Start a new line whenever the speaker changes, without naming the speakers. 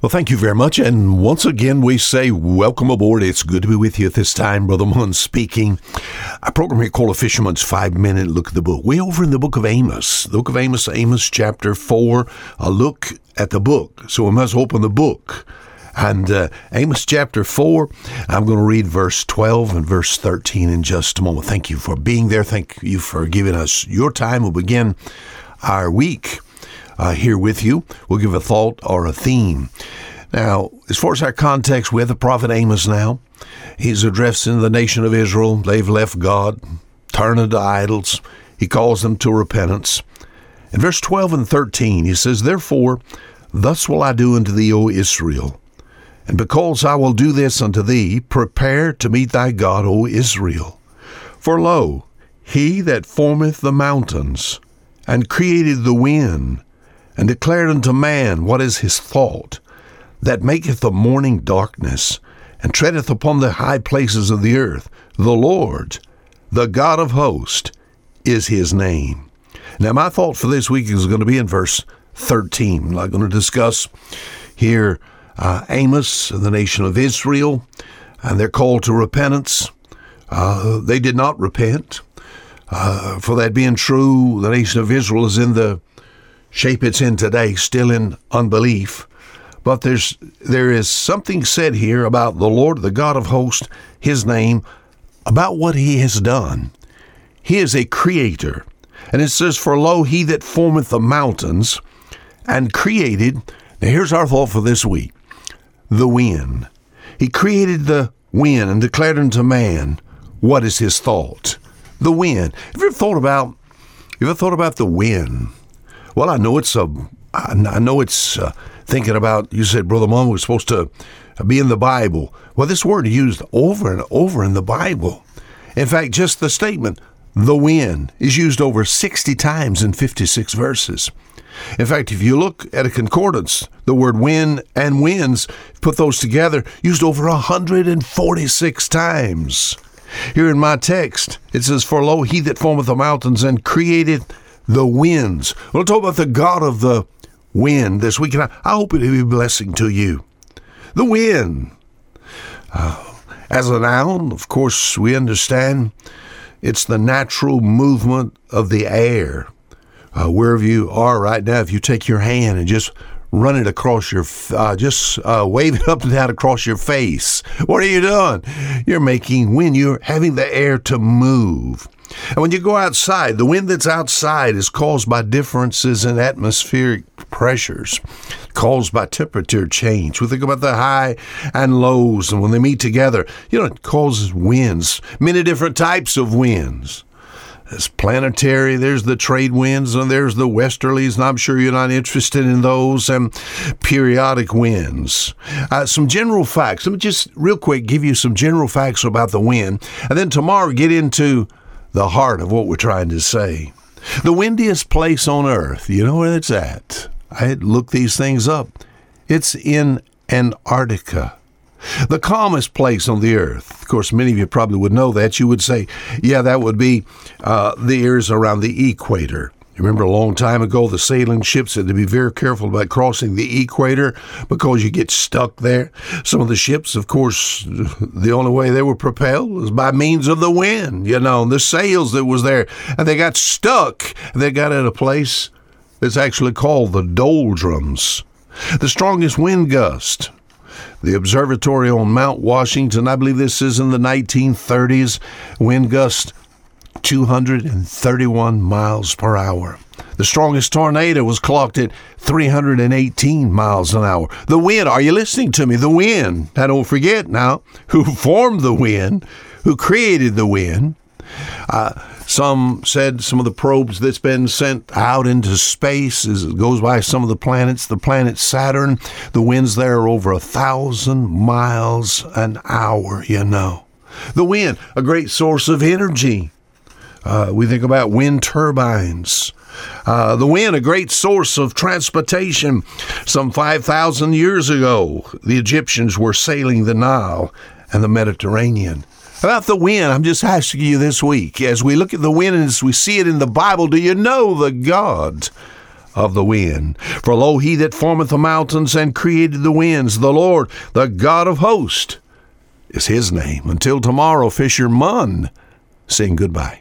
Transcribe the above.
Well, thank you very much. And once again, we say welcome aboard. It's good to be with you at this time. Brother Munn speaking. A program here called A Fisherman's Five Minute Look at the Book. We're over in the book of Amos, the book of Amos, Amos chapter 4. A look at the book. So we must open the book. And uh, Amos chapter 4, I'm going to read verse 12 and verse 13 in just a moment. Thank you for being there. Thank you for giving us your time. We'll begin our week uh, here with you. We'll give a thought or a theme. Now, as far as our context, we have the prophet Amos now. He's addressing the nation of Israel. They've left God, turned to idols. He calls them to repentance. In verse 12 and 13, he says, Therefore, thus will I do unto thee, O Israel. And because I will do this unto thee, prepare to meet thy God, O Israel. For lo, he that formeth the mountains, and created the wind, and declared unto man what is his thought, that maketh the morning darkness, and treadeth upon the high places of the earth. The Lord, the God of hosts, is his name. Now, my thought for this week is going to be in verse 13. I'm going to discuss here uh, Amos, and the nation of Israel, and their call to repentance. Uh, they did not repent. Uh, for that being true, the nation of Israel is in the shape it's in today, still in unbelief. But there's there is something said here about the Lord, the God of hosts, his name, about what he has done. He is a creator. And it says, For lo, he that formeth the mountains and created. Now here's our thought for this week the wind. He created the wind and declared unto man what is his thought. The wind. Have you ever thought about you ever thought about the wind? Well, I know it's a, I know it's uh, thinking about. You said, Brother Munn, we're supposed to be in the Bible. Well, this word is used over and over in the Bible. In fact, just the statement, the wind, is used over 60 times in 56 verses. In fact, if you look at a concordance, the word wind and winds, put those together, used over 146 times. Here in my text, it says, For lo, he that formeth the mountains and created the winds. We'll talk about the God of the wind this week, and I, hope it will be a blessing to you. The wind. Uh, as a noun, of course, we understand it's the natural movement of the air. Uh, wherever you are right now, if you take your hand and just run it across your, uh, just uh, wave it up and down across your face. What are you doing? You're making wind. You're having the air to move. And when you go outside, the wind that's outside is caused by differences in atmospheric pressures, caused by temperature change. We think about the high and lows, and when they meet together, you know, it causes winds, many different types of winds. There's planetary, there's the trade winds, and there's the westerlies, and I'm sure you're not interested in those, and periodic winds. Uh, some general facts. Let me just real quick give you some general facts about the wind, and then tomorrow get into the heart of what we're trying to say. The windiest place on earth, you know where it's at? I had looked these things up. It's in Antarctica. The calmest place on the earth. Of course, many of you probably would know that. You would say, yeah, that would be uh, the areas around the equator. Remember a long time ago, the sailing ships had to be very careful about crossing the equator because you get stuck there. Some of the ships, of course, the only way they were propelled was by means of the wind, you know, the sails that was there. And they got stuck. They got at a place that's actually called the doldrums. The strongest wind gust the observatory on Mount Washington. I believe this is in the 1930s. Wind gust 231 miles per hour. The strongest tornado was clocked at 318 miles an hour. The wind, are you listening to me? The wind. I don't forget now who formed the wind, who created the wind. Uh, some said some of the probes that's been sent out into space as it goes by some of the planets. The planet Saturn, the winds there are over a thousand miles an hour, you know. The wind, a great source of energy. Uh, we think about wind turbines. Uh, the wind, a great source of transportation. Some 5,000 years ago, the Egyptians were sailing the Nile and the Mediterranean. About the wind, I'm just asking you this week, as we look at the wind and as we see it in the Bible, do you know the God of the wind. For lo, he that formeth the mountains and created the winds, the Lord, the God of hosts, is his name. Until tomorrow, Fisher fisherman, saying goodbye.